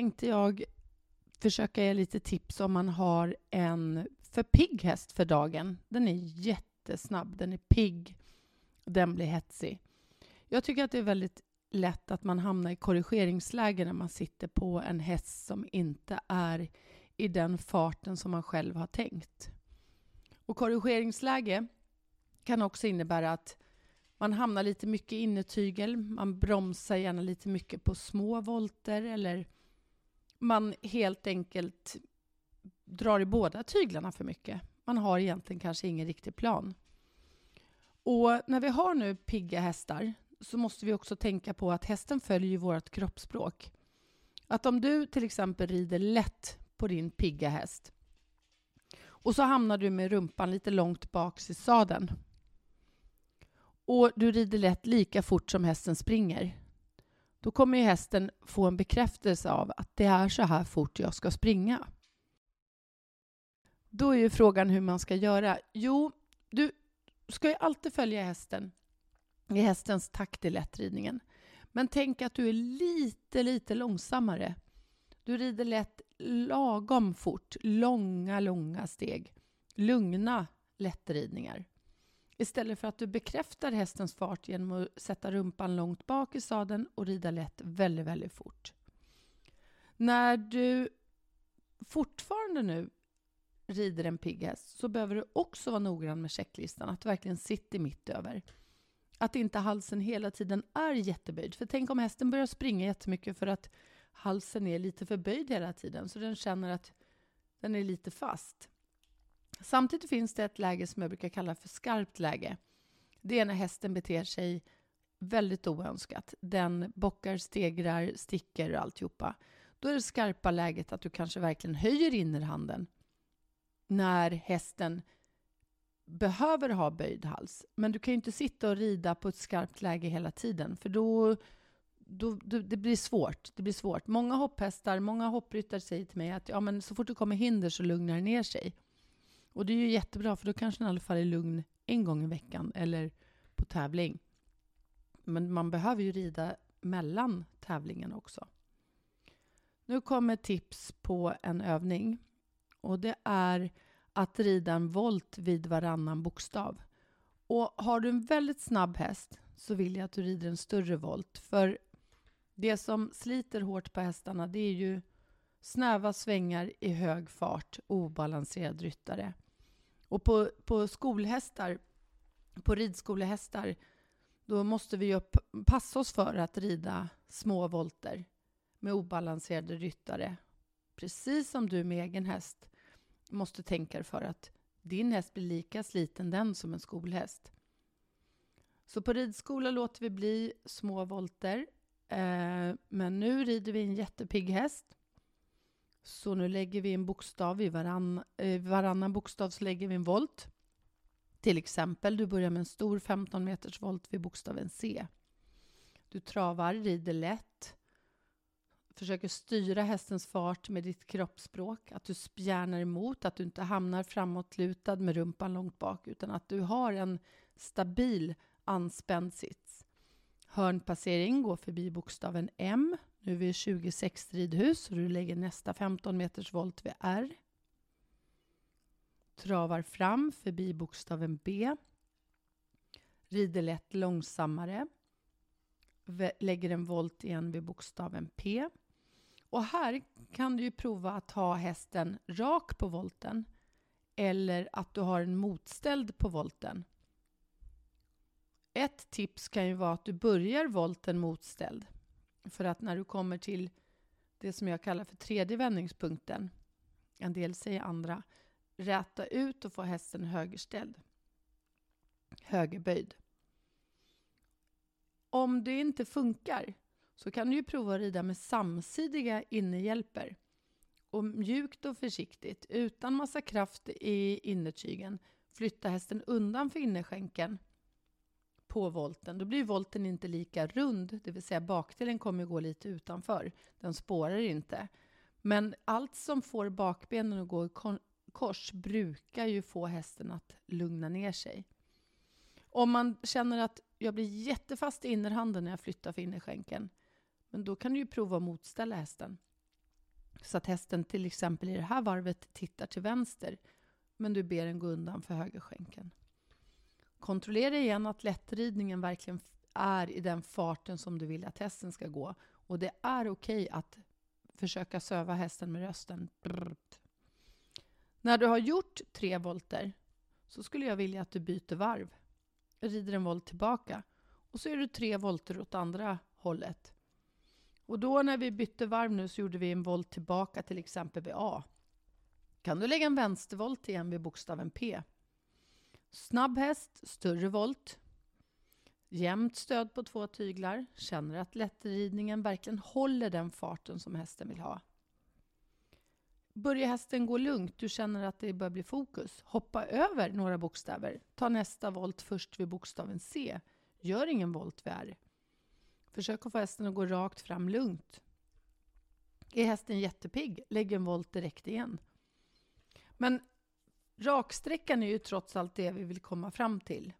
Tänkte jag försöka ge lite tips om man har en för pigg häst för dagen. Den är jättesnabb, den är pigg, den blir hetsig. Jag tycker att det är väldigt lätt att man hamnar i korrigeringsläge när man sitter på en häst som inte är i den farten som man själv har tänkt. Och korrigeringsläge kan också innebära att man hamnar lite mycket i innertygel, man bromsar gärna lite mycket på små volter eller man helt enkelt drar i båda tyglarna för mycket. Man har egentligen kanske ingen riktig plan. Och när vi har nu pigga hästar så måste vi också tänka på att hästen följer vårt kroppsspråk. Att om du till exempel rider lätt på din pigga häst och så hamnar du med rumpan lite långt bak i sadeln och du rider lätt lika fort som hästen springer då kommer ju hästen få en bekräftelse av att det är så här fort jag ska springa. Då är ju frågan hur man ska göra. Jo, du ska ju alltid följa hästen i hästens takt i lättridningen. Men tänk att du är lite, lite långsammare. Du rider lätt lagom fort, långa, långa steg. Lugna lättridningar. Istället för att du bekräftar hästens fart genom att sätta rumpan långt bak i sadeln och rida lätt väldigt, väldigt fort. När du fortfarande nu rider en pigg häst så behöver du också vara noggrann med checklistan, att du verkligen sitter mitt över. Att inte halsen hela tiden är jätteböjd. För tänk om hästen börjar springa jättemycket för att halsen är lite för böjd hela tiden, så den känner att den är lite fast. Samtidigt finns det ett läge som jag brukar kalla för skarpt läge. Det är när hästen beter sig väldigt oönskat. Den bockar, stegrar, sticker och alltihopa. Då är det skarpa läget att du kanske verkligen höjer innerhanden när hästen behöver ha böjd hals. Men du kan ju inte sitta och rida på ett skarpt läge hela tiden, för då, då, då, det blir svårt. Det blir svårt. Många hopphästar, många hoppryttare säger till mig att ja, men så fort det kommer hinder så lugnar det ner sig. Och det är ju jättebra, för då kanske den i alla fall är lugn en gång i veckan eller på tävling. Men man behöver ju rida mellan tävlingen också. Nu kommer tips på en övning. Och det är att rida en volt vid varannan bokstav. Och har du en väldigt snabb häst så vill jag att du rider en större volt. För det som sliter hårt på hästarna det är ju snäva svängar i hög fart, obalanserad ryttare. Och på, på skolhästar, på ridskolehästar, då måste vi ju passa oss för att rida små volter med obalanserade ryttare. Precis som du med egen häst måste tänka dig för att din häst blir lika sliten den som en skolhäst. Så på ridskola låter vi bli små volter. Eh, men nu rider vi en jättepigg häst så nu lägger vi en bokstav i varann, eh, varannan bokstav så lägger vi en volt. Till exempel, du börjar med en stor 15 meters volt vid bokstaven C. Du travar, rider lätt, försöker styra hästens fart med ditt kroppsspråk, att du spjärnar emot, att du inte hamnar framåtlutad med rumpan långt bak, utan att du har en stabil anspänd sits. Hörnpassering går förbi bokstaven M nu är vi 26 ridhus och du lägger nästa 15 meters volt vid R. Travar fram förbi bokstaven B. Rider lätt långsammare. Lägger en volt igen vid bokstaven P. Och här kan du ju prova att ha hästen rak på volten eller att du har en motställd på volten. Ett tips kan ju vara att du börjar volten motställd. För att när du kommer till det som jag kallar för tredje vändningspunkten, en del säger andra, räta ut och få hästen högerställd. Högerböjd. Om det inte funkar så kan du ju prova att rida med samsidiga innerhjälper. Och mjukt och försiktigt, utan massa kraft i innertygen, flytta hästen undan för innerskänken på volten, då blir volten inte lika rund, det vill säga bakdelen kommer gå lite utanför. Den spårar inte. Men allt som får bakbenen att gå i kors brukar ju få hästen att lugna ner sig. Om man känner att jag blir jättefast i innerhanden när jag flyttar för innerskänken, Men då kan du ju prova att motställa hästen. Så att hästen till exempel i det här varvet tittar till vänster men du ber den gå undan för högerskänken. Kontrollera igen att lättridningen verkligen är i den farten som du vill att hästen ska gå. Och det är okej okay att försöka söva hästen med rösten. Brrrt. När du har gjort tre volter så skulle jag vilja att du byter varv. Rider en volt tillbaka och så är du tre volter åt andra hållet. Och då när vi bytte varv nu så gjorde vi en volt tillbaka till exempel vid A. Kan du lägga en vänstervolt igen vid bokstaven P. Snabb häst, större volt. Jämnt stöd på två tyglar. Känner att lättridningen verkligen håller den farten som hästen vill ha. Börjar hästen gå lugnt, du känner att det börjar bli fokus. Hoppa över några bokstäver. Ta nästa volt först vid bokstaven C. Gör ingen volt vid R. Försök att få hästen att gå rakt fram lugnt. Är hästen jättepigg, lägg en volt direkt igen. Men raksträckan är ju trots allt det vi vill komma fram till.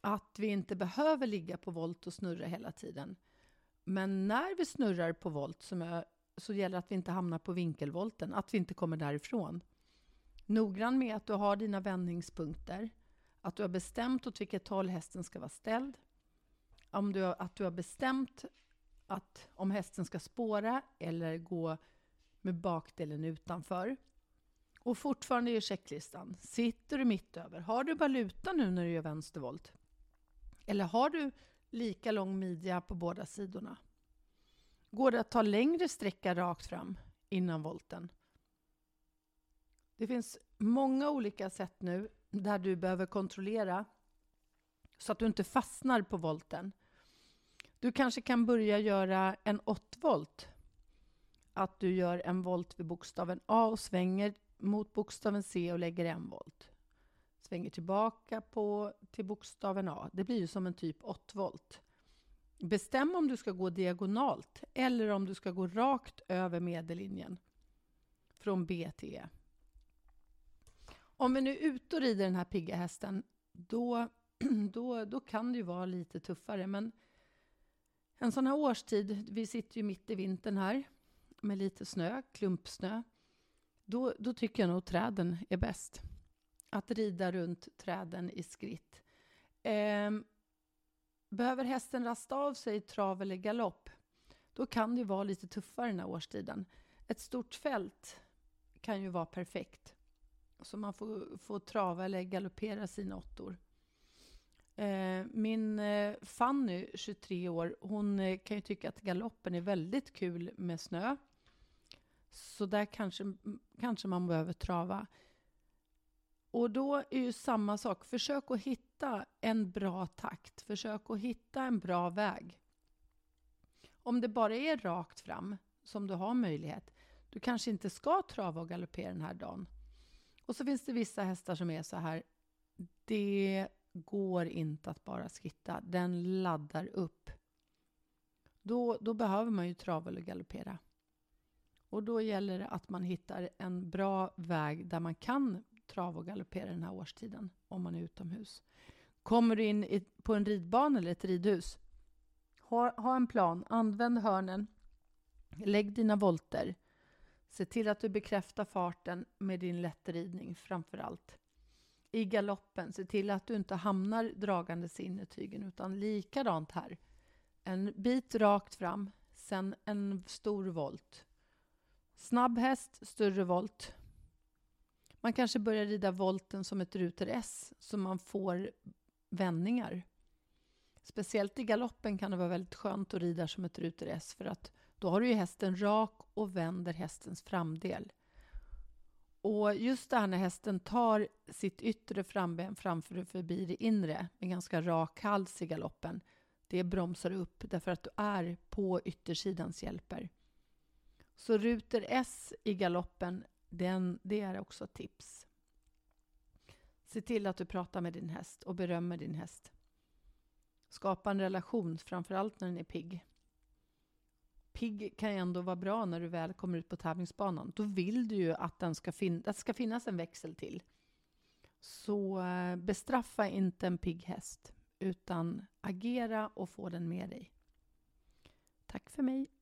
Att vi inte behöver ligga på volt och snurra hela tiden. Men när vi snurrar på volt som så gäller det att vi inte hamnar på vinkelvolten, att vi inte kommer därifrån. Noggrann med att du har dina vändningspunkter, att du har bestämt åt vilket håll hästen ska vara ställd, om du, att du har bestämt att om hästen ska spåra eller gå med bakdelen utanför. Och fortfarande är checklistan. Sitter du mitt över? Har du valuta nu när du gör vänstervolt? Eller har du lika lång midja på båda sidorna? Går det att ta längre sträcka rakt fram innan volten? Det finns många olika sätt nu där du behöver kontrollera så att du inte fastnar på volten. Du kanske kan börja göra en 8-volt. Att du gör en volt vid bokstaven A och svänger mot bokstaven C och lägger en volt. Svänger tillbaka på, till bokstaven A. Det blir ju som en typ 8-volt. Bestäm om du ska gå diagonalt eller om du ska gå rakt över medellinjen från B till E. Om vi nu är ute och rider den här pigga hästen, då, då, då kan det ju vara lite tuffare. Men en sån här årstid, vi sitter ju mitt i vintern här med lite snö, klumpsnö. Då, då tycker jag nog träden är bäst. Att rida runt träden i skritt. Eh, behöver hästen rasta av sig i trav eller galopp, då kan det vara lite tuffare den här årstiden. Ett stort fält kan ju vara perfekt. Så man får, får trava eller galoppera sina åttor. Eh, min eh, Fanny, 23 år, hon eh, kan ju tycka att galoppen är väldigt kul med snö. Så där kanske, kanske man behöver trava. Och då är ju samma sak. Försök att hitta en bra takt. Försök att hitta en bra väg. Om det bara är rakt fram som du har möjlighet, du kanske inte ska trava och galoppera den här dagen. Och så finns det vissa hästar som är så här, det går inte att bara skritta. Den laddar upp. Då, då behöver man ju trava eller galoppera. Och då gäller det att man hittar en bra väg där man kan trava och galoppera den här årstiden, om man är utomhus. Kommer du in i, på en ridbana eller ett ridhus, ha, ha en plan, använd hörnen, lägg dina volter. Se till att du bekräftar farten med din lättridning framför allt i galoppen, se till att du inte hamnar dragandes in i tygen, utan likadant här. En bit rakt fram, sen en stor volt. Snabb häst, större volt. Man kanske börjar rida volten som ett ruter S, så man får vändningar. Speciellt i galoppen kan det vara väldigt skönt att rida som ett ruter S, för att då har du ju hästen rak och vänder hästens framdel. Och just det här när hästen tar sitt yttre framben framför och förbi det inre med ganska rak hals i galoppen, det bromsar upp därför att du är på yttersidans hjälper. Så ruter S i galoppen, den, det är också tips. Se till att du pratar med din häst och berömmer din häst. Skapa en relation, framförallt när den är pigg pigg kan ju ändå vara bra när du väl kommer ut på tävlingsbanan. Då vill du ju att, den ska fin det ska finnas en växel till. Så eh, bestraffa inte en pigg häst, utan agera och få den med dig. Tack för mig.